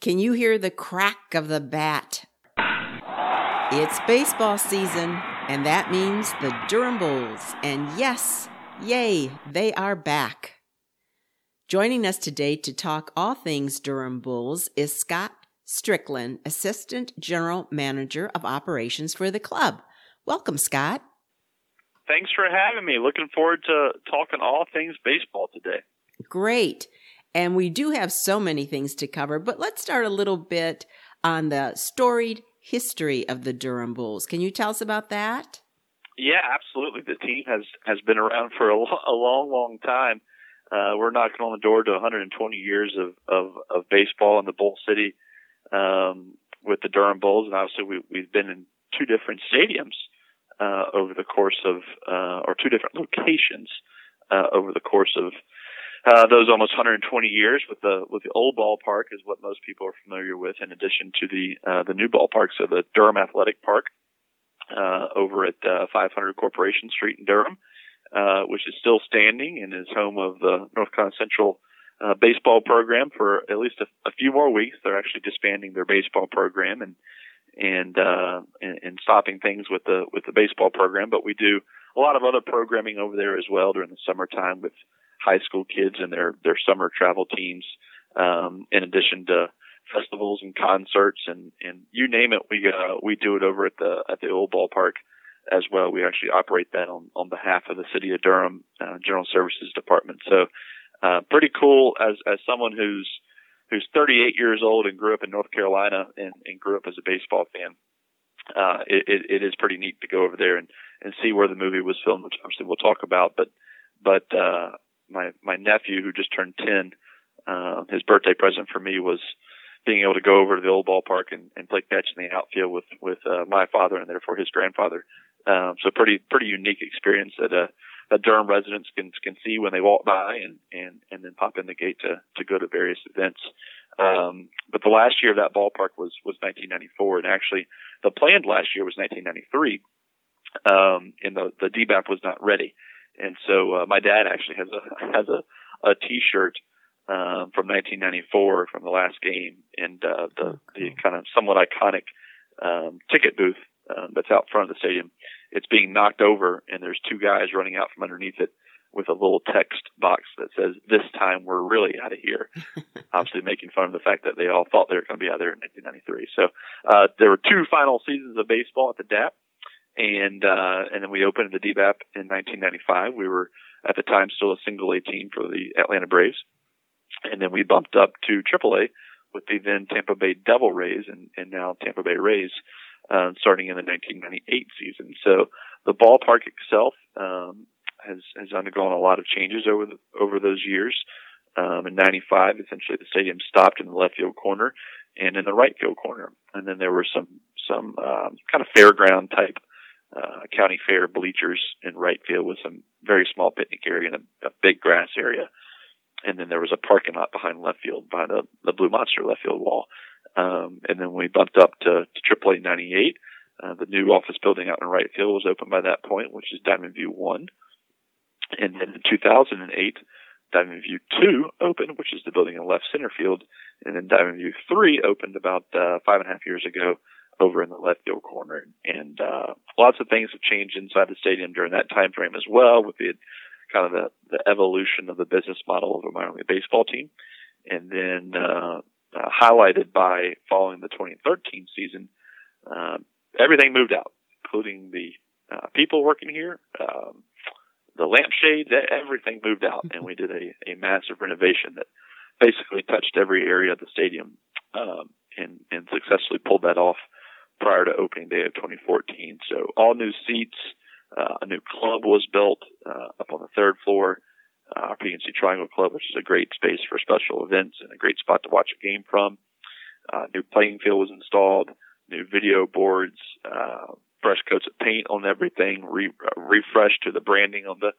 Can you hear the crack of the bat? It's baseball season, and that means the Durham Bulls. And yes, yay, they are back. Joining us today to talk all things Durham Bulls is Scott Strickland, Assistant General Manager of Operations for the club. Welcome, Scott. Thanks for having me. Looking forward to talking all things baseball today. Great. And we do have so many things to cover, but let's start a little bit on the storied history of the Durham Bulls. Can you tell us about that? Yeah, absolutely. The team has has been around for a, a long, long time. Uh, we're knocking on the door to 120 years of, of, of baseball in the Bull City um, with the Durham Bulls, and obviously we, we've been in two different stadiums uh, over the course of, uh, or two different locations uh, over the course of uh, those almost 120 years with the with the old ballpark is what most people are familiar with. In addition to the uh, the new ballpark, so the Durham Athletic Park uh, over at uh, 500 Corporation Street in Durham, uh, which is still standing and is home of the North Carolina Central uh, baseball program for at least a, a few more weeks. They're actually disbanding their baseball program and and, uh, and and stopping things with the with the baseball program, but we do a lot of other programming over there as well during the summertime with high school kids and their their summer travel teams. Um, in addition to festivals and concerts and and you name it, we uh, we do it over at the at the old ballpark as well. We actually operate that on on behalf of the city of Durham uh, General Services Department. So uh, pretty cool as as someone who's who's 38 years old and grew up in North Carolina and, and grew up as a baseball fan. Uh, it, it, it is pretty neat to go over there and, and see where the movie was filmed, which obviously we'll talk about. But, but, uh, my my nephew who just turned ten, uh, his birthday present for me was being able to go over to the old ballpark and, and play catch in the outfield with with uh, my father and therefore his grandfather. Um, so pretty pretty unique experience that uh, that Durham residents can can see when they walk by and and and then pop in the gate to to go to various events. Um, but the last year of that ballpark was was 1994, and actually the planned last year was 1993. Um, and the the DBAP was not ready. And so uh, my dad actually has a has a a T-shirt um, from 1994 from the last game, and uh, the the kind of somewhat iconic um, ticket booth um, that's out front of the stadium. It's being knocked over, and there's two guys running out from underneath it with a little text box that says, "This time we're really out of here." Obviously, making fun of the fact that they all thought they were going to be out there in 1993. So uh, there were two final seasons of baseball at the DAP and uh, and then we opened the DBAP in 1995. We were at the time still a single A team for the Atlanta Braves, and then we bumped up to AAA with the then Tampa Bay Devil Rays and, and now Tampa Bay Rays, uh, starting in the 1998 season. So the ballpark itself um, has has undergone a lot of changes over the, over those years. Um, in '95, essentially the stadium stopped in the left field corner and in the right field corner, and then there were some some um, kind of fairground type uh, county fair bleachers in right field with some very small picnic area and a, a big grass area. And then there was a parking lot behind left field by the, the Blue Monster left field wall. Um, and then we bumped up to, to AAA 98. Uh, the new office building out in right field was open by that point, which is Diamond View 1. And then in 2008, Diamond View 2 opened, which is the building in left center field. And then Diamond View 3 opened about uh, five and a half years ago over in the left field corner. And uh, lots of things have changed inside the stadium during that time frame as well, with the kind of the, the evolution of the business model of the minor league baseball team, and then uh, uh, highlighted by following the 2013 season, uh, everything moved out, including the uh, people working here. Um, the lampshades, everything moved out, and we did a, a massive renovation that basically touched every area of the stadium um, and, and successfully pulled that off prior to opening day of 2014. So all new seats, uh, a new club was built uh, up on the third floor. Uh, PNC Triangle Club, which is a great space for special events and a great spot to watch a game from. Uh, new playing field was installed, new video boards, uh, fresh coats of paint on everything, re- uh, refreshed to the branding on the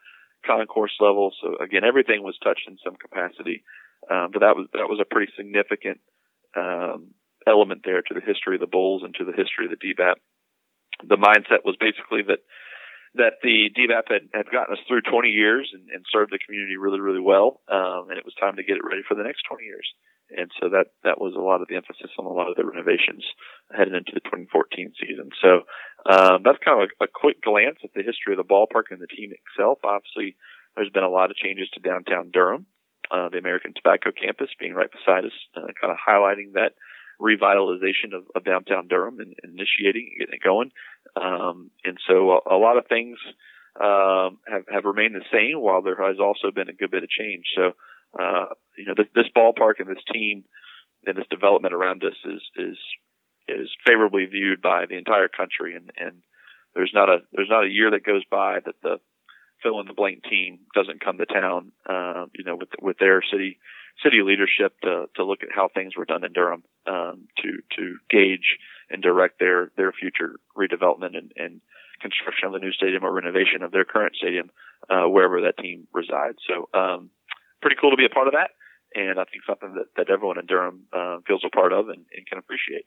concourse level. So again, everything was touched in some capacity. Um, but that was that was a pretty significant um, element there to the history of the Bulls and to the history of the DBAP. The mindset was basically that that the DBAP had, had gotten us through 20 years and, and served the community really, really well, um, and it was time to get it ready for the next 20 years. And so that that was a lot of the emphasis on a lot of the renovations heading into the 2014 season. So um, that's kind of a, a quick glance at the history of the ballpark and the team itself. Obviously, there's been a lot of changes to downtown Durham. Uh, the American Tobacco campus being right beside us, uh, kind of highlighting that revitalization of, of downtown Durham and, and initiating, getting it going. Um, and so a, a, lot of things um, have, have remained the same, while there has also been a good bit of change. So, uh, you know, this, this ballpark and this team and this development around us is is is favorably viewed by the entire country, and and there's not a there's not a year that goes by that the fill in the blank team doesn't come to town, uh, you know, with with their city city leadership to to look at how things were done in Durham, um, to to gauge and direct their their future redevelopment and, and construction of the new stadium or renovation of their current stadium, uh, wherever that team resides. So, um, pretty cool to be a part of that, and I think something that that everyone in Durham uh, feels a part of and, and can appreciate.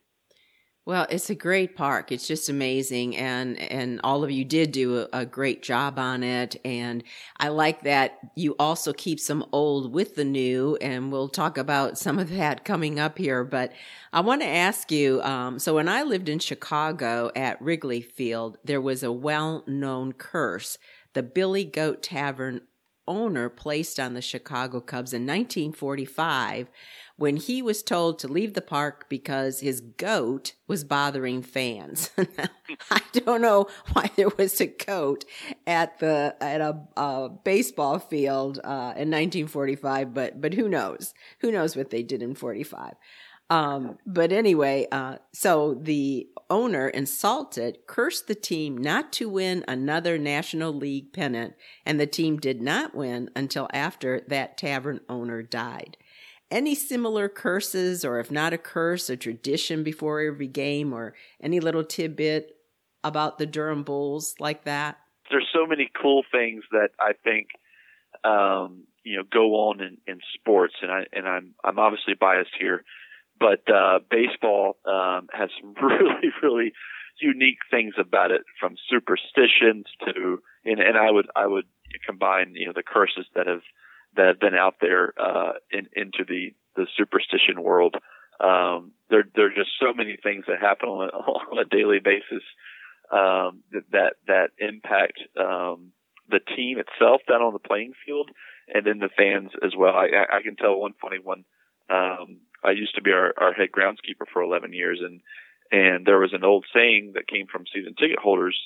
Well, it's a great park. It's just amazing, and and all of you did do a, a, great job on it. And I like that you also keep some old with the new, and we'll talk about some of that coming up here. But I want to ask you. Um, so when I lived in Chicago at Wrigley Field, there was a well-known curse. The Billy Goat Tavern owner placed on the Chicago Cubs in 1945 when he was told to leave the park because his goat was bothering fans. I don't know why there was a goat at the at a, a baseball field uh, in 1945, but but who knows? Who knows what they did in 45? Um, but anyway, uh, so the owner, insulted, cursed the team not to win another National League pennant, and the team did not win until after that tavern owner died any similar curses, or if not a curse, a tradition before every game, or any little tidbit about the Durham Bulls like that? There's so many cool things that I think um, you know go on in, in sports, and I and I'm I'm obviously biased here, but uh, baseball um, has some really really unique things about it, from superstitions to and, and I would I would combine you know the curses that have that have been out there uh, in, into the the superstition world. Um, there there are just so many things that happen on a, on a daily basis um, that that impact um, the team itself down on the playing field, and then the fans as well. I, I can tell one funny one. Um, I used to be our, our head groundskeeper for 11 years, and and there was an old saying that came from season ticket holders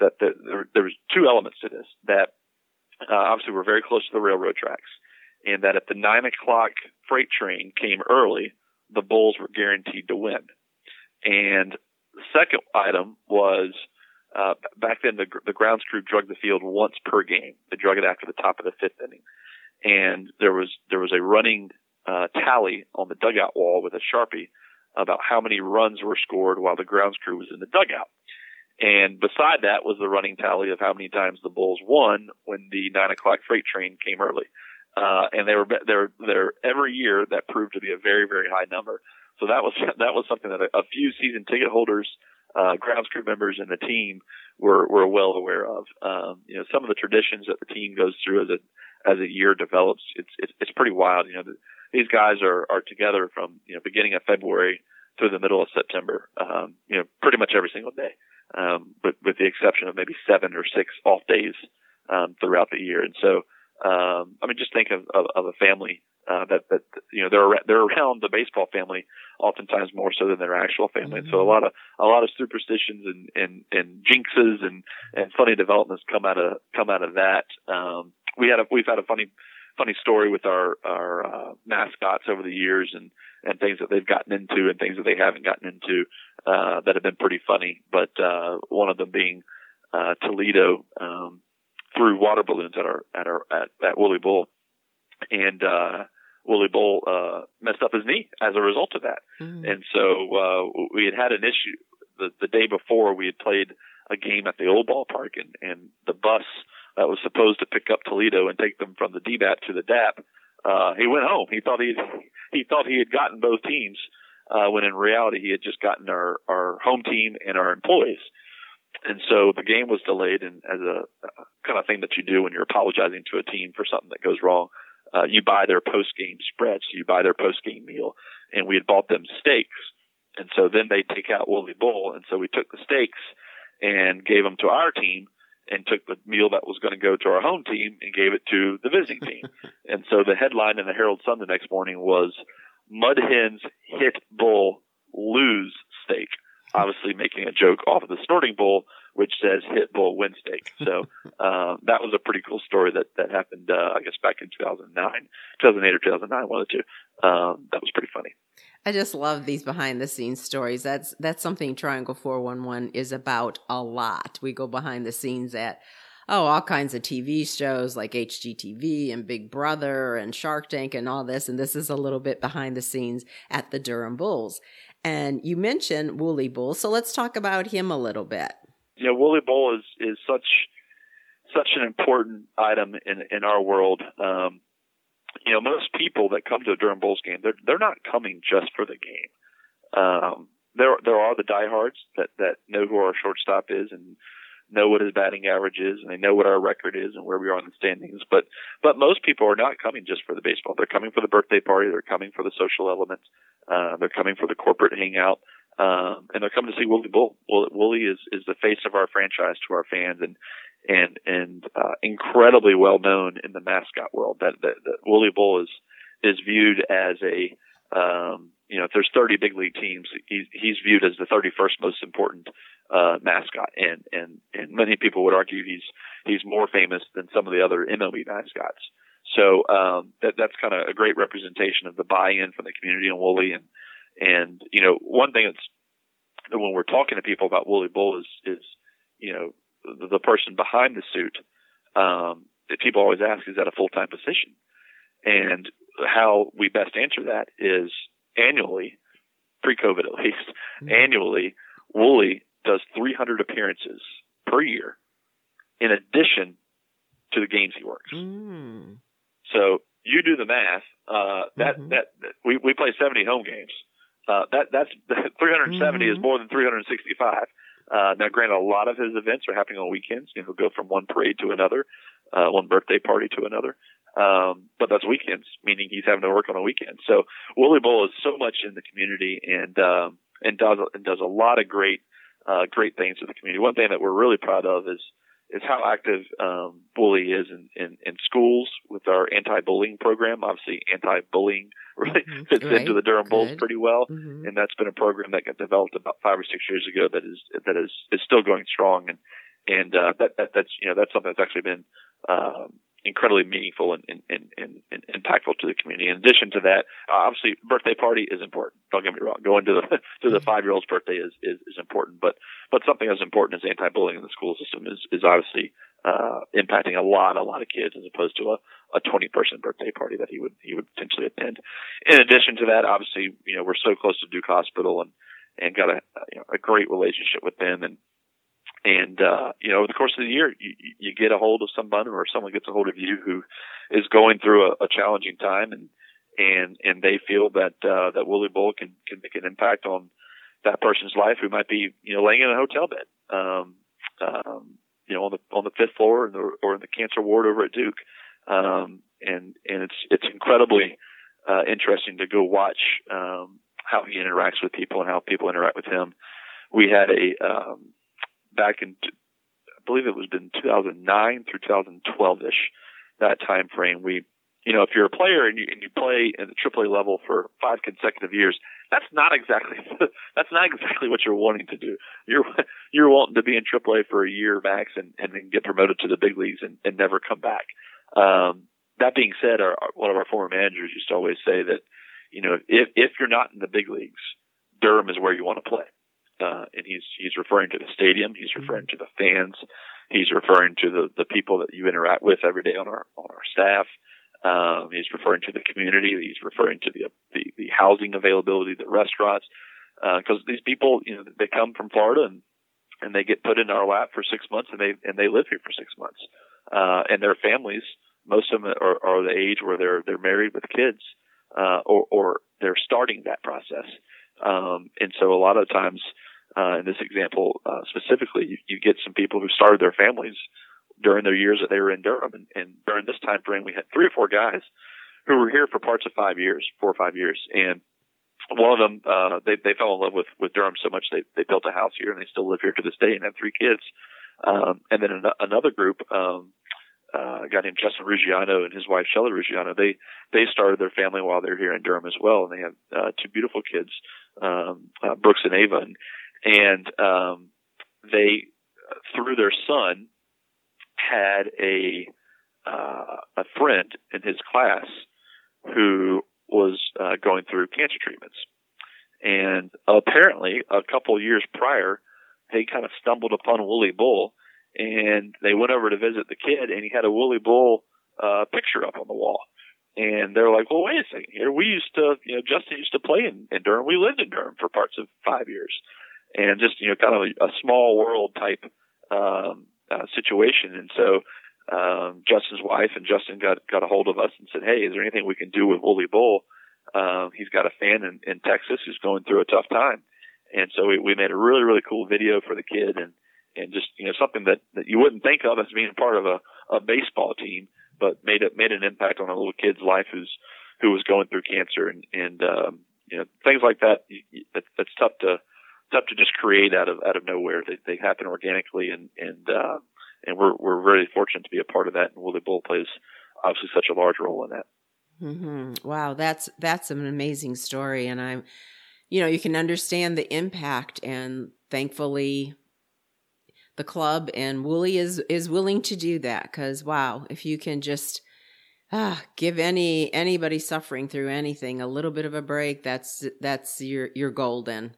that, that there, there was two elements to this that uh, obviously, we're very close to the railroad tracks, and that if the nine o'clock freight train came early, the Bulls were guaranteed to win. And the second item was uh, back then the, the grounds crew drug the field once per game. They drug it after the top of the fifth inning, and there was there was a running uh, tally on the dugout wall with a sharpie about how many runs were scored while the grounds crew was in the dugout. And beside that was the running tally of how many times the Bulls won when the nine o'clock freight train came early. Uh, and they were there there every year that proved to be a very very high number. So that was that was something that a, a few season ticket holders, uh, grounds crew members, and the team were were well aware of. Um, you know, some of the traditions that the team goes through as a as a year develops, it's it's, it's pretty wild. You know, the, these guys are are together from you know beginning of February through the middle of September. Um, you know, pretty much every single day um, with, with the exception of maybe seven or six off days um, throughout the year. And so, um, I mean, just think of, of, of a family uh, that that you know they're they're around the baseball family oftentimes more so than their actual family. Mm-hmm. And so a lot of a lot of superstitions and and, and jinxes and and funny developments come out of come out of that. Um, we had a we've had a funny funny story with our our uh, mascots over the years and and things that they've gotten into and things that they haven't gotten into uh, that have been pretty funny. But uh, one of them being uh, Toledo um, threw water balloons at our at our at, at Wooly Bull, and uh, Wooly Bull uh, messed up his knee as a result of that. Mm. And so uh, we had had an issue the, the day before. We had played a game at the old ballpark, and, and the bus that was supposed to pick up Toledo and take them from the DBAP to the DAP, uh, he went home. He thought he he thought he had gotten both teams, uh, when in reality he had just gotten our our home team and our employees. And so the game was delayed, and as a, a kind of thing that you do when you're apologizing to a team for something that goes wrong, uh, you buy their post game spreads, you buy their post game meal, and we had bought them steaks. And so then they take out Wooly Bull, and so we took the steaks and gave them to our team, and took the meal that was going to go to our home team and gave it to the visiting team. and so the headline in the Herald Sun the next morning was Mud Hens hit Bull lose steak. Obviously making a joke off of the snorting bull, which says hit bull win steak. So um, that was a pretty cool story that that happened, uh, I guess, back in 2009, 2008 or 2009, one of the two. Um, that was pretty funny. I just love these behind the scenes stories. That's that's something Triangle 411 is about a lot. We go behind the scenes at oh, all kinds of TV shows like HGTV and Big Brother and Shark Tank and all this and this is a little bit behind the scenes at the Durham Bulls. And you mentioned Wooly Bull, so let's talk about him a little bit. Know, Wooly Bull is is such such an important item in in our world. Um, you know, most people that come to a Durham Bulls game, they're they're not coming just for the game. Um, there there are the diehards that that know who our shortstop is and know what his batting average is and they know what our record is and where we are in the standings. But but most people are not coming just for the baseball. They're coming for the birthday party. They're coming for the social elements. Uh, they're coming for the corporate hangout. Um, and they're coming to see Wooly Bull. Wooly is, is the face of our franchise to our fans and, and, and, uh, incredibly well known in the mascot world. That, that, that Wooly Bull is, is viewed as a, um, you know, if there's 30 big league teams, he's, he's viewed as the 31st most important, uh, mascot. And, and, and many people would argue he's, he's more famous than some of the other MLB mascots. So, um, that, that's kind of a great representation of the buy-in from the community on Wooly and, and, you know, one thing that's, that when we're talking to people about Wooly Bull is, is, you know, the, the person behind the suit, um, that people always ask, is that a full-time position? And how we best answer that is annually, pre-COVID at least, mm-hmm. annually, Wooly does 300 appearances per year in addition to the games he works. Mm. So you do the math. Uh, that, mm-hmm. that, that we, we play 70 home games. Uh, that that's 370 mm-hmm. is more than 365. Uh, now, granted, a lot of his events are happening on weekends. You know, he'll go from one parade to another, uh, one birthday party to another. Um, but that's weekends, meaning he's having to work on a weekend. So Wooly Bull is so much in the community and, um, and does, and does a lot of great, uh, great things for the community. One thing that we're really proud of is, is how active um, Wooly is in, in, in schools with our anti-bullying program. Obviously, anti-bullying really mm-hmm. fits right. into the Durham Bulls pretty well, Mhm. and that's been a program that got developed about five or six years ago that is that is is still going strong, and and uh, that, that that's you know that's something that's actually been um, incredibly meaningful and, and, and, and, and impactful to the community. In addition to that, obviously, birthday party is important. Don't get me wrong. Going to the to the five year old's birthday is, is is important, but but something as important as anti-bullying in the school system is is obviously uh, impacting a lot a lot of kids as opposed to a a 20 person birthday party that he would he would potentially attend. In addition to that, obviously, you know, we're so close to Duke Hospital and and got a you know, a great relationship with them and and uh, you know, over the course of the year, you, you get a hold of someone or someone gets a hold of you who is going through a, a challenging time, and and and they feel that uh, that Wooly Bull can can make an impact on that person's life who might be you know laying in a hotel bed, um, um, you know, on the on the fifth floor or in the, or in the cancer ward over at Duke, um, and and it's it's incredibly uh, interesting to go watch um, how he interacts with people and how people interact with him. We had a um, back in, I believe it was in 2009 through 2012 ish, that time frame. We, you know, if you're a player and you, and you play at the AAA level for five consecutive years, that's not exactly, that's not exactly what you're wanting to do. You're, you're wanting to be in AAA for a year max and, and then get promoted to the big leagues and, and never come back. Um, that being said, our, one of our former managers used to always say that, you know, if, if you're not in the big leagues, Durham is where you want to play uh, and he's he's referring to the stadium, he's referring to the fans, he's referring to the the people that you interact with every day on our on our staff. Um, he's referring to the community. He's referring to the the, the housing availability, the restaurants, because uh, these people, you know, they come from Florida and and they get put in our lap for six months, and they and they live here for six months, uh, and their families, most of them are, are the age where they're they're married with kids, uh, or or they're starting that process, um, and so a lot of times. Uh, in this example, uh, specifically, you, you get some people who started their families during their years that they were in Durham. And, and during this time frame, we had three or four guys who were here for parts of five years, four or five years. And one of them, uh, they, they fell in love with, with Durham so much they, they built a house here and they still live here to this day and have three kids. Um, and then an, another group, um, uh, a guy named Justin Ruggiano and his wife Shelley Ruggiano, they, they started their family while they're here in Durham as well. And they have, uh, two beautiful kids, um, uh, Brooks and Ava. And, and, um, they, through their son, had a uh, a friend in his class who was uh, going through cancer treatments, and apparently a couple years prior, they kind of stumbled upon Wooly Bull, and they went over to visit the kid, and he had a Wooly Bull uh, picture up on the wall. And they're like, well, wait a second here. We used to, you know, Justin used to play in, in Durham. We lived in Durham for parts of five years. And just, you know, kind of a, a small world type um, uh, situation. And so um, Justin's wife and Justin got got a hold of us and said, "Hey, is there anything we can do with Wooly Bull? Um, he's got a fan in, in Texas who's going through a tough time." And so we, we made a really really cool video for the kid and and just you know something that that you wouldn't think of as being part of a, a baseball team, but made it made an impact on a little kid's life who's who was going through cancer and and um, you know things like that. That, that's tough to tough to just create out of out of nowhere. They, they happen organically, and and uh, and we're we're very fortunate to be a part of that. And Wooly Bull plays obviously such a large role in that. Mm-hmm. Wow, that's that's an amazing story, and I'm, you know, you can understand the impact, and thankfully, the club and Wooly is is willing to do that because wow, if you can just ah, give any anybody suffering through anything a little bit of a break, that's that's your your golden.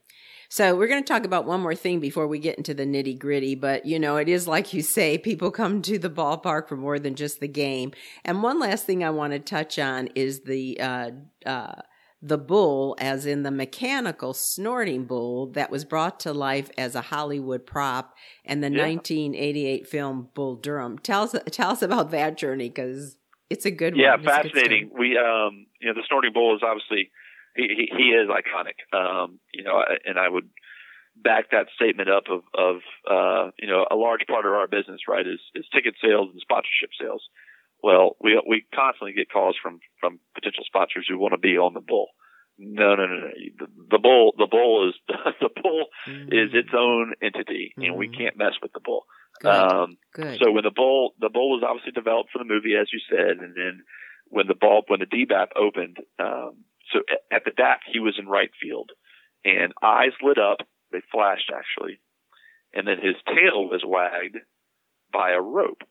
So we're going to talk about one more thing before we get into the nitty gritty. But you know, it is like you say, people come to the ballpark for more than just the game. And one last thing I want to touch on is the uh, uh, the bull, as in the mechanical snorting bull that was brought to life as a Hollywood prop and the yeah. 1988 film Bull Durham. Tell us tell us about that journey because it's a good yeah, one. Yeah, fascinating. We um, you know, the snorting bull is obviously he, he is iconic. Um, you know, and I would back that statement up of, of, uh, you know, a large part of our business, right, is, is ticket sales and sponsorship sales. Well, we, we constantly get calls from, from potential sponsors who want to be on the bull. No, no, no, no. The, the bull, the bull is, the bull mm. is its own entity mm. and we mm. can't mess with the bull. Good. Um, Good. so when the bull, the bull was obviously developed for the movie, as you said, and then when the ball, when the DBAP opened, um, so at the DAP, he was in right field, and eyes lit up. They flashed actually, and then his tail was wagged by a rope.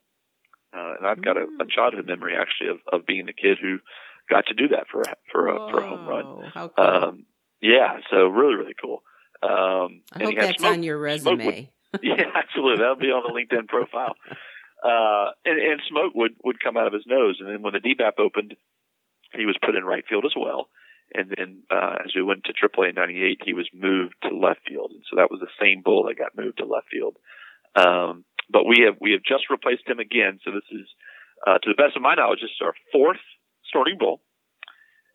Uh, and I've got a, a childhood memory actually of, of being the kid who got to do that for a, for a, for a home run. How cool. Um, yeah, so really really cool. Um, I hope that's smoke, on your resume. Would, yeah, absolutely. That'll be on the LinkedIn profile. Uh, and, and smoke would, would come out of his nose. And then when the DBAP opened, he was put in right field as well. And then uh, as we went to AAA in '98, he was moved to left field, and so that was the same bull that got moved to left field. Um, but we have we have just replaced him again. So this is, uh, to the best of my knowledge, this is our fourth starting bull,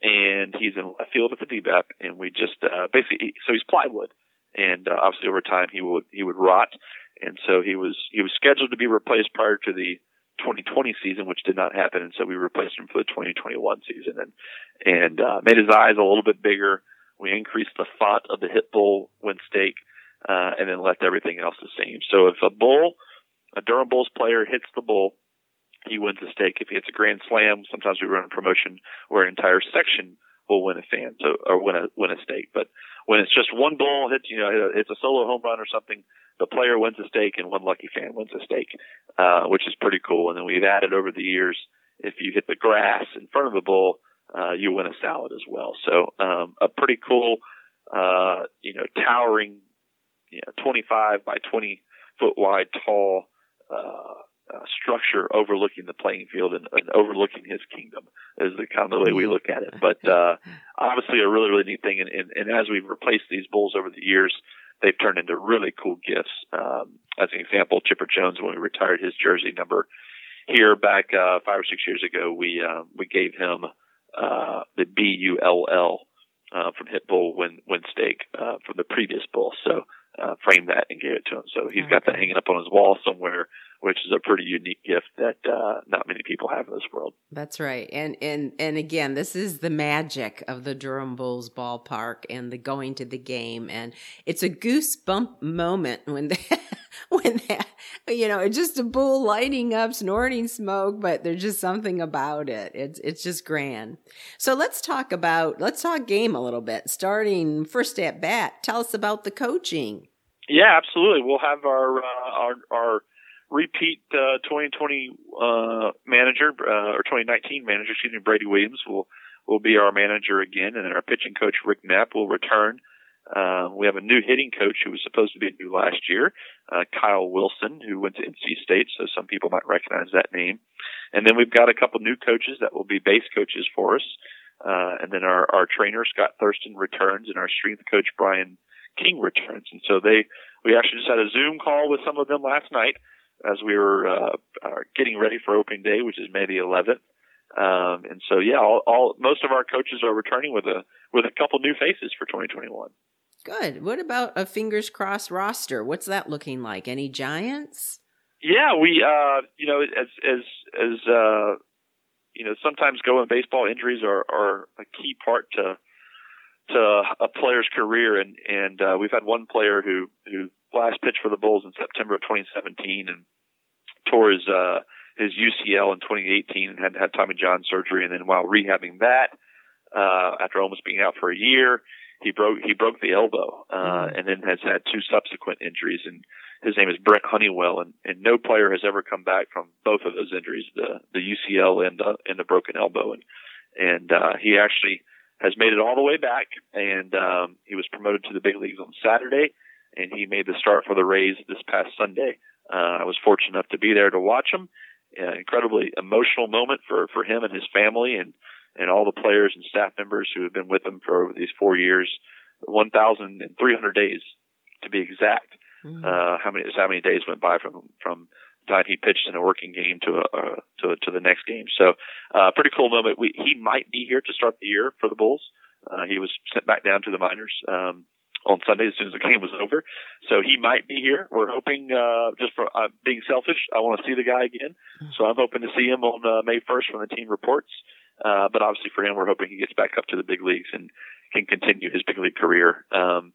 and he's in left field at the DBAP. And we just uh, basically so he's plywood, and uh, obviously over time he would he would rot, and so he was he was scheduled to be replaced prior to the 2020 season, which did not happen, and so we replaced him for the 2021 season, and and uh, made his eyes a little bit bigger. We increased the font of the hit bull when steak, uh, and then left everything else the same. So if a bull, a Durham Bulls player hits the bull, he wins a steak. If he hits a grand slam, sometimes we run a promotion where an entire section will win a fan, so or win a win a steak. But when it's just one bull hits, you know, it's a solo home run or something, the player wins a steak and one lucky fan wins a steak, uh, which is pretty cool. And then we've added over the years, if you hit the grass in front of the bull, uh, you win a salad as well. So, um, a pretty cool, uh, you know, towering, you know, 25 by 20 foot wide tall, uh, uh, structure overlooking the playing field and, and, overlooking his kingdom is the kind of the way we look at it. But uh, obviously, a really really neat thing. And, and, and, as we've replaced these bulls over the years, they've turned into really cool gifts. Um, as an example, Chipper Jones, when we retired his jersey number here back uh, five or six years ago, we uh, we gave him uh, the B U L L uh, from Hit Bull Win Win Steak uh, from the previous bull. So uh, framed that and gave it to him. So he's got that hanging up on his wall somewhere, which is a pretty unique gift that uh, not many people have in this world. That's right. And and and again, this is the magic of the Durham Bulls ballpark and the going to the game, and it's a goosebump moment when they, when that you know it's just a bull lighting up, snorting smoke, but there's just something about it. It's it's just grand. So let's talk about let's talk game a little bit. Starting first at bat, tell us about the coaching. Yeah, absolutely. We'll have our uh, our our repeat uh, 2020 uh, manager uh, or 2019 manager, excuse me, Brady Williams will will be our manager again, and then our pitching coach Rick Knapp will return. Uh, we have a new hitting coach who was supposed to be new last year, uh, Kyle Wilson, who went to NC State, so some people might recognize that name. And then we've got a couple new coaches that will be base coaches for us. Uh, and then our, our trainer, Scott Thurston, returns, and our strength coach, Brian King, returns. And so they, we actually just had a Zoom call with some of them last night as we were uh, uh, getting ready for opening day, which is May the 11th. Um, and so, yeah, all, all most of our coaches are returning with a with a couple new faces for 2021. Good. What about a fingers crossed roster? What's that looking like? Any giants? Yeah, we, uh, you know, as, as, as, uh, you know, sometimes going baseball injuries are, are a key part to, to a player's career. And, and, uh, we've had one player who, who last pitched for the Bulls in September of 2017 and tore his, uh, his UCL in 2018 and had had Tommy John surgery. And then while rehabbing that, uh, after almost being out for a year, he broke he broke the elbow uh, mm-hmm. and then has had two subsequent injuries. And his name is Brent Honeywell, and, and no player has ever come back from both of those injuries, the the UCL and the and the broken elbow. And and uh, he actually has made it all the way back, and um, he was promoted to the big leagues on Saturday, and he made the start for the Rays this past Sunday. Uh, I was fortunate enough to be there to watch him. Uh, incredibly emotional moment for for him and his family, and and all the players and staff members who have been with him for over these four years, 1,300 days to be exact. Mm-hmm. Uh, how many how many days went by from from the time he pitched in a working game to a uh, to to the next game? So, uh, pretty cool moment. We, he might be here to start the year for the Bulls. Uh, he was sent back down to the minors um, on Sunday as soon as the game was over. So he might be here. We're hoping, uh, just for uh, being selfish, I want to see the guy again. So I'm hoping to see him on uh, May 1st when the team reports. Uh, but obviously for him, we're hoping he gets back up to the big leagues and can continue his big league career. Um,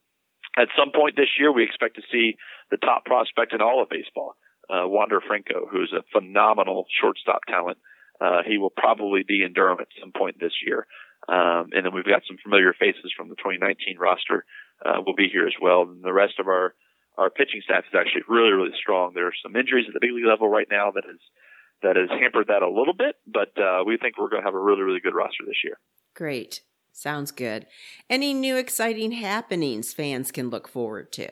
at some point this year, we expect to see the top prospect in all of baseball, uh, Wander Franco, who's a phenomenal shortstop talent. Uh, he will probably be in Durham at some point this year. Um, and then we've got some familiar faces from the 2019 roster, uh, will be here as well. And the rest of our, our pitching staff is actually really, really strong. There are some injuries at the big league level right now that is that has hampered that a little bit, but uh, we think we're going to have a really, really good roster this year. Great. Sounds good. Any new exciting happenings fans can look forward to?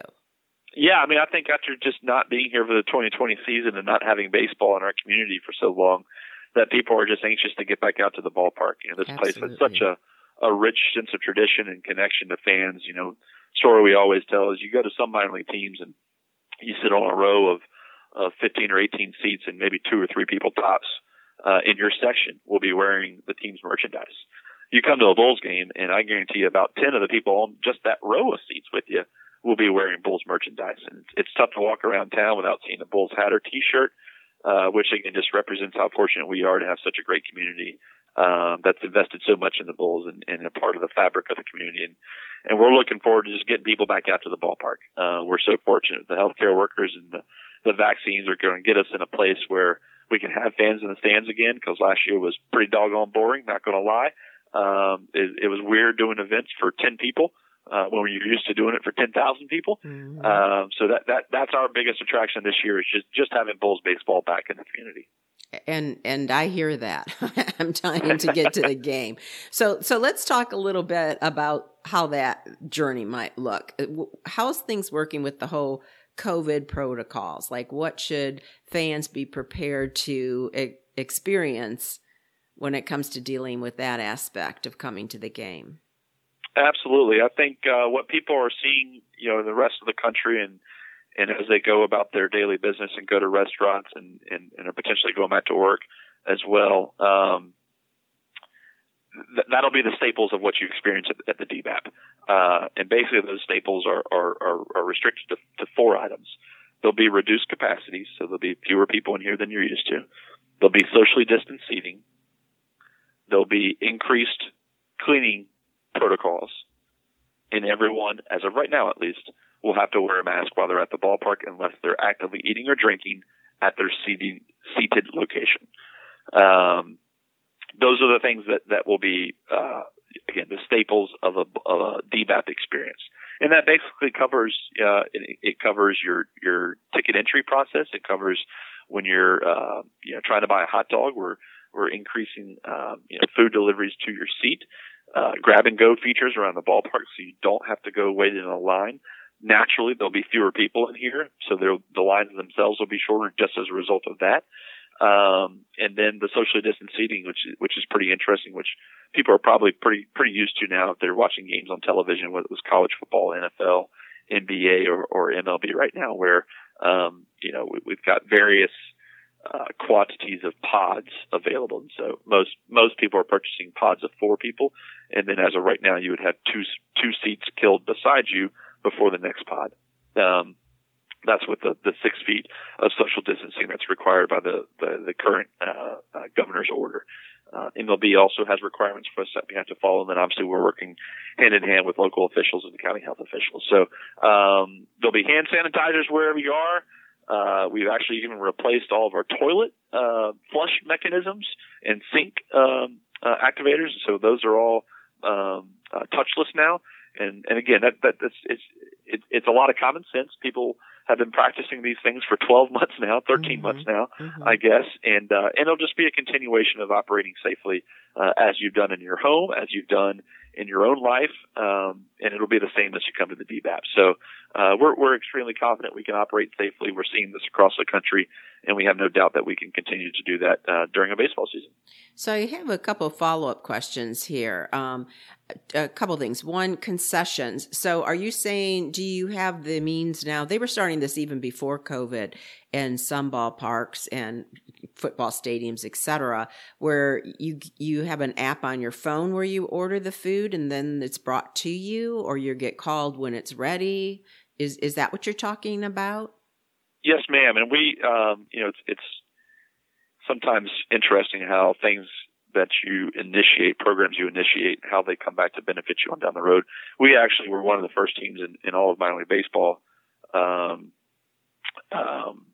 Yeah, I mean, I think after just not being here for the 2020 season and not having baseball in our community for so long, that people are just anxious to get back out to the ballpark. You know, this Absolutely. place has such a a rich sense of tradition and connection to fans. You know, story we always tell is you go to some minor league teams and you sit on a row of uh, 15 or 18 seats and maybe two or three people tops uh, in your section will be wearing the team's merchandise. You come to a Bulls game, and I guarantee you about 10 of the people on just that row of seats with you will be wearing Bulls merchandise. And it's, it's tough to walk around town without seeing a Bulls hat or T-shirt, uh, which again just represents how fortunate we are to have such a great community um, that's invested so much in the Bulls and, and a part of the fabric of the community. And, and we're looking forward to just getting people back out to the ballpark. Uh, we're so fortunate. The healthcare workers and the the vaccines are going to get us in a place where we can have fans in the stands again because last year was pretty doggone boring, not going to lie. Um, it, it was weird doing events for 10 people. Uh, when you're used to doing it for 10,000 people. Mm-hmm. Um, so that, that, that's our biggest attraction this year is just, just having Bulls baseball back in the community and and I hear that. I'm dying to get to the game. So so let's talk a little bit about how that journey might look. How's things working with the whole COVID protocols? Like, what should fans be prepared to e- experience when it comes to dealing with that aspect of coming to the game? Absolutely. I think uh, what people are seeing, you know, in the rest of the country and and as they go about their daily business and go to restaurants and, and, and are potentially going back to work as well, um, th- that'll be the staples of what you experience at, at the DBAP. Uh, and basically those staples are, are, are, are restricted to, to four items. There'll be reduced capacity, so there'll be fewer people in here than you're used to. There'll be socially distanced seating. There'll be increased cleaning protocols. And everyone, as of right now at least, will have to wear a mask while they're at the ballpark unless they're actively eating or drinking at their seating, seated location. Um, those are the things that, that will be, uh, again, the staples of a, of a DBAP experience. And that basically covers, uh, it, it, covers your, your ticket entry process. It covers when you're, uh, you know, trying to buy a hot dog. We're, we're increasing, um, you know, food deliveries to your seat. Uh, grab and go features around the ballpark so you don't have to go wait in a line. Naturally, there'll be fewer people in here, so the lines themselves will be shorter just as a result of that. Um, and then the socially distanced seating, which which is pretty interesting, which people are probably pretty, pretty used to now if they're watching games on television, whether it was college football, NFL, NBA, or, or MLB right now, where, um, you know, we, have got various, uh, quantities of pods available. And so most, most people are purchasing pods of four people. And then as of right now, you would have two, two seats killed beside you before the next pod. Um, that's with the, the six feet of social distancing that's required by the, the, the current uh, uh, governor's order. Uh, MLB also has requirements for us that we have to follow, and then obviously we're working hand in hand with local officials and the county health officials. So um, there'll be hand sanitizers wherever you are. Uh, we've actually even replaced all of our toilet uh, flush mechanisms and sink um, uh, activators. So those are all um, uh, touchless now. And and again, that that that's it's it, it's a lot of common sense. People have been practicing these things for 12 months now, 13 mm-hmm. months now, mm-hmm. I guess, and uh, and it'll just be a continuation of operating safely uh, as you've done in your home, as you've done in your own life, um, and it'll be the same as you come to the DBAP. So uh, we're we're extremely confident we can operate safely. We're seeing this across the country, and we have no doubt that we can continue to do that uh, during a baseball season. So I have a couple of follow up questions here. Um, a couple things. One, concessions. So are you saying, do you have the means now? They were starting this even before COVID in some ballparks and football stadiums, etc., where you you have an app on your phone where you order the food and then it's brought to you, or you get called when it's ready. Is is that what you're talking about? Yes, ma'am. And we, um, you know, it's, it's sometimes interesting how things that you initiate, programs you initiate, how they come back to benefit you on down the road. We actually were one of the first teams in, in all of minor league baseball, um, um,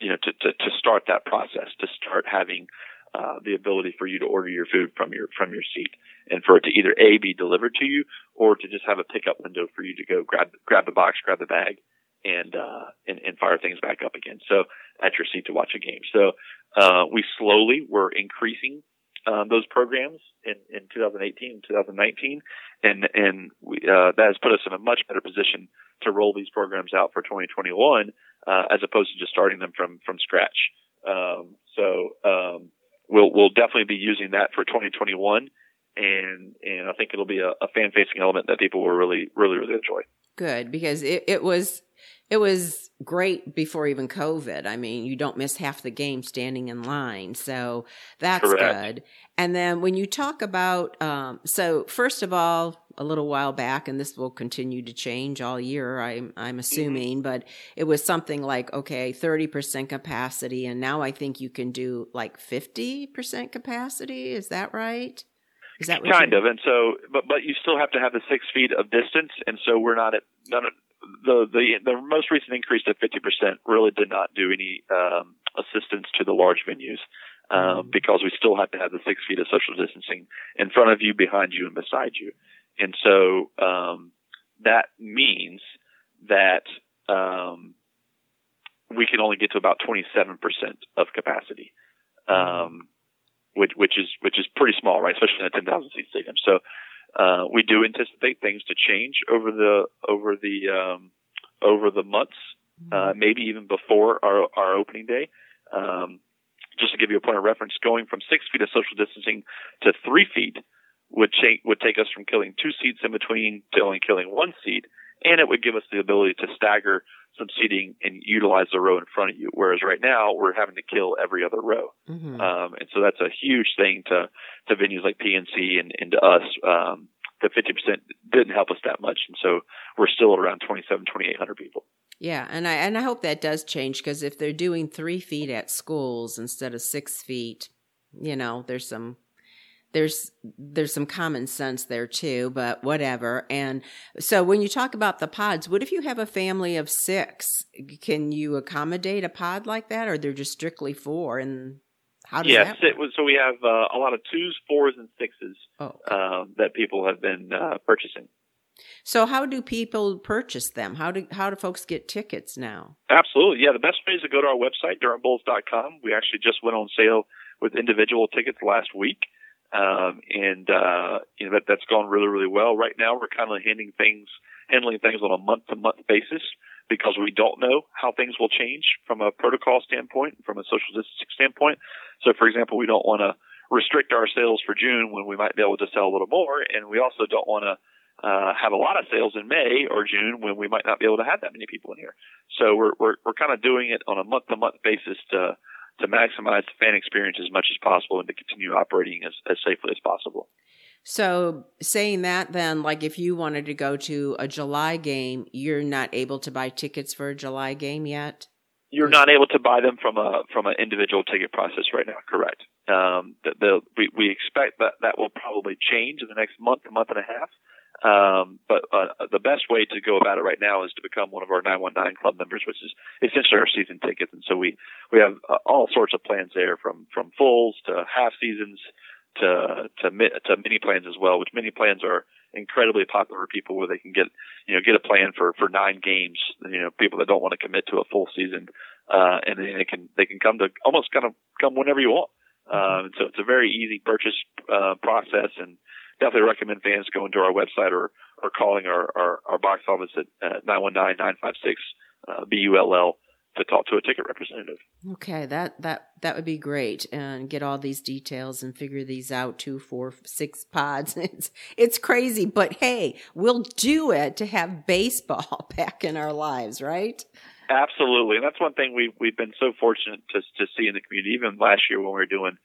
you know, to, to, to start that process, to start having uh, the ability for you to order your food from your from your seat, and for it to either a be delivered to you, or to just have a pickup window for you to go grab grab the box, grab the bag, and uh, and, and fire things back up again. So at your seat to watch a game. So uh, we slowly were increasing um, those programs in, in 2018 and 2019, and and we, uh, that has put us in a much better position to roll these programs out for 2021, uh, as opposed to just starting them from from scratch. Um, so um, we'll we'll definitely be using that for 2021, and and I think it'll be a, a fan facing element that people will really really really enjoy. Good because it, it was it was great before even COVID. I mean, you don't miss half the game standing in line. So that's Correct. good. And then when you talk about, um, so first of all, a little while back, and this will continue to change all year, I'm, I'm mm-hmm. assuming, mm-hmm. but it was something like, okay, 30% capacity. And now I think you can do like 50% capacity. Is that right? Is that kind of? And so, but, but you still have to have the six feet of distance. And so we're not at, none of, the the the most recent increase to 50% really did not do any um, assistance to the large venues um, mm-hmm. because we still have to have the six feet of social distancing in front of you, behind you, and beside you. And so um, that means that um, we can only get to about 27% of capacity, mm-hmm. um, which which is which is pretty small, right? Especially in a 10,000 seat stadium. So uh, we do anticipate things to change over the over the um, over the months mm-hmm. uh, maybe even before our, our opening day. Um, just to give you a point of reference, going from six feet of social distancing to three feet would, cha- would take us from killing two seats in between to only killing one seat, and it would give us the ability to stagger some seating and utilize the row in front of you. Whereas right now we're having to kill every other row, mm-hmm. um, and so that's a huge thing to to venues like PNC and, and to us. Um, the 50% didn't help us that much, and so we're still at around 27, 2,800 people. Yeah, and I and I hope that does change because if they're doing three feet at schools instead of six feet, you know, there's some there's there's some common sense there too, but whatever. And so when you talk about the pods, what if you have a family of six? Can you accommodate a pod like that, or they're just strictly four? And how does yes, that? Work? so we have uh, a lot of twos, fours, and sixes oh, uh, that people have been uh, purchasing. So how do people purchase them? How do how do folks get tickets now? Absolutely, yeah. The best way is to go to our website, durhambulls.com. We actually just went on sale with individual tickets last week. Um, and, uh, you know, that, that's gone really, really well. Right now we're kind of handling things, handling things on a month to month basis because we don't know how things will change from a protocol standpoint, from a social distancing standpoint. So, for example, we don't want to restrict our sales for June when we might be able to sell a little more. And we also don't want to, uh, have a lot of sales in May or June when we might not be able to have that many people in here. So we're, we're, we're kind of doing it on a month to month basis to, to maximize the fan experience as much as possible and to continue operating as, as safely as possible. So, saying that, then, like if you wanted to go to a July game, you're not able to buy tickets for a July game yet. You're not able to buy them from a from an individual ticket process right now. Correct. Um, the, the, we we expect that that will probably change in the next month, a month and a half. Um, but uh, the best way to go about it right now is to become one of our 919 club members, which is essentially our season tickets. And so we we have uh, all sorts of plans there, from from fulls to half seasons to to to mini plans as well. Which mini plans are incredibly popular for people where they can get you know get a plan for for nine games. You know, people that don't want to commit to a full season, uh, and they can they can come to almost kind of come whenever you want. Um, so it's a very easy purchase uh, process and definitely recommend fans going to our website or, or calling our, our, our box office at uh, 919-956-BULL uh, to talk to a ticket representative. Okay, that that that would be great, and get all these details and figure these out. Two, four, six pods. It's it's crazy, but hey, we'll do it to have baseball back in our lives, right? Absolutely, and that's one thing we we've been so fortunate to to see in the community. Even last year when we were doing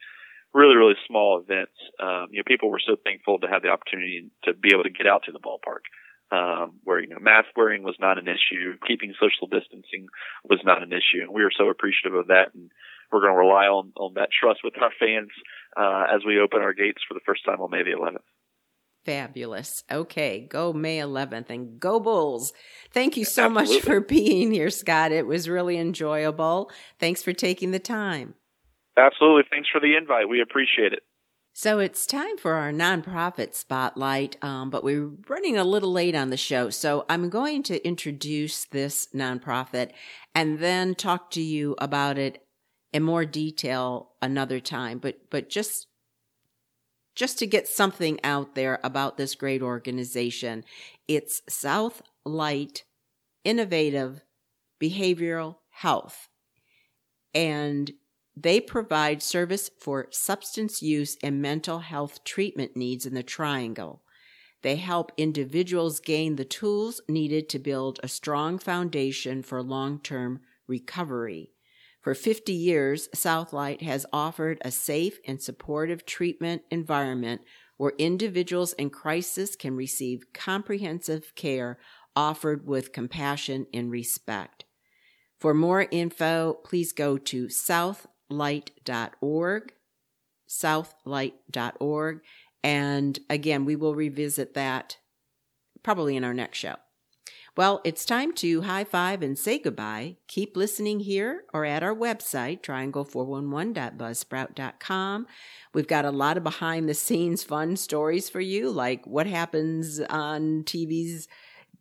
really, really small events. Um, you know, people were so thankful to have the opportunity to be able to get out to the ballpark. Um, where, you know, mask wearing was not an issue, keeping social distancing was not an issue. And we are so appreciative of that. And we're going to rely on, on that trust with our fans, uh, as we open our gates for the first time on May the 11th. Fabulous. Okay, go May 11th and go Bulls. Thank you so Absolutely. much for being here, Scott. It was really enjoyable. Thanks for taking the time. Absolutely. Thanks for the invite. We appreciate it. So it's time for our nonprofit spotlight, um, but we're running a little late on the show. So I'm going to introduce this nonprofit and then talk to you about it in more detail another time. But but just just to get something out there about this great organization, it's South Light Innovative Behavioral Health, and they provide service for substance use and mental health treatment needs in the Triangle. They help individuals gain the tools needed to build a strong foundation for long term recovery. For 50 years, Southlight has offered a safe and supportive treatment environment where individuals in crisis can receive comprehensive care offered with compassion and respect. For more info, please go to South southlight.org, southlight.org. And again, we will revisit that probably in our next show. Well, it's time to high five and say goodbye. Keep listening here or at our website, triangle411.buzzsprout.com. We've got a lot of behind the scenes fun stories for you, like what happens on TV's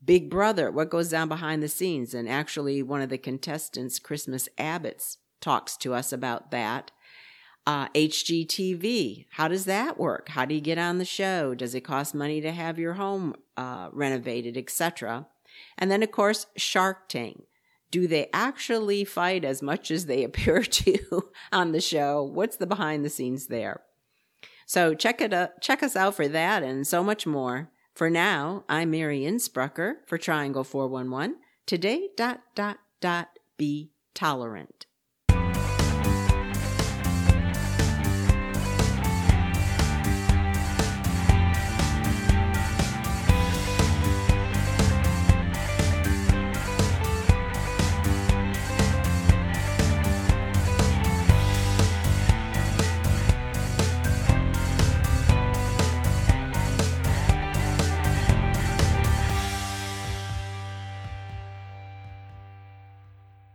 Big Brother, what goes down behind the scenes. And actually, one of the contestants, Christmas Abbott's talks to us about that. Uh, HGTV, how does that work? How do you get on the show? Does it cost money to have your home uh, renovated, etc.? And then, of course, Shark Tank. Do they actually fight as much as they appear to on the show? What's the behind the scenes there? So check it up, check us out for that and so much more. For now, I'm Mary Insprucker for Triangle 411. Today, dot, dot, dot, be tolerant.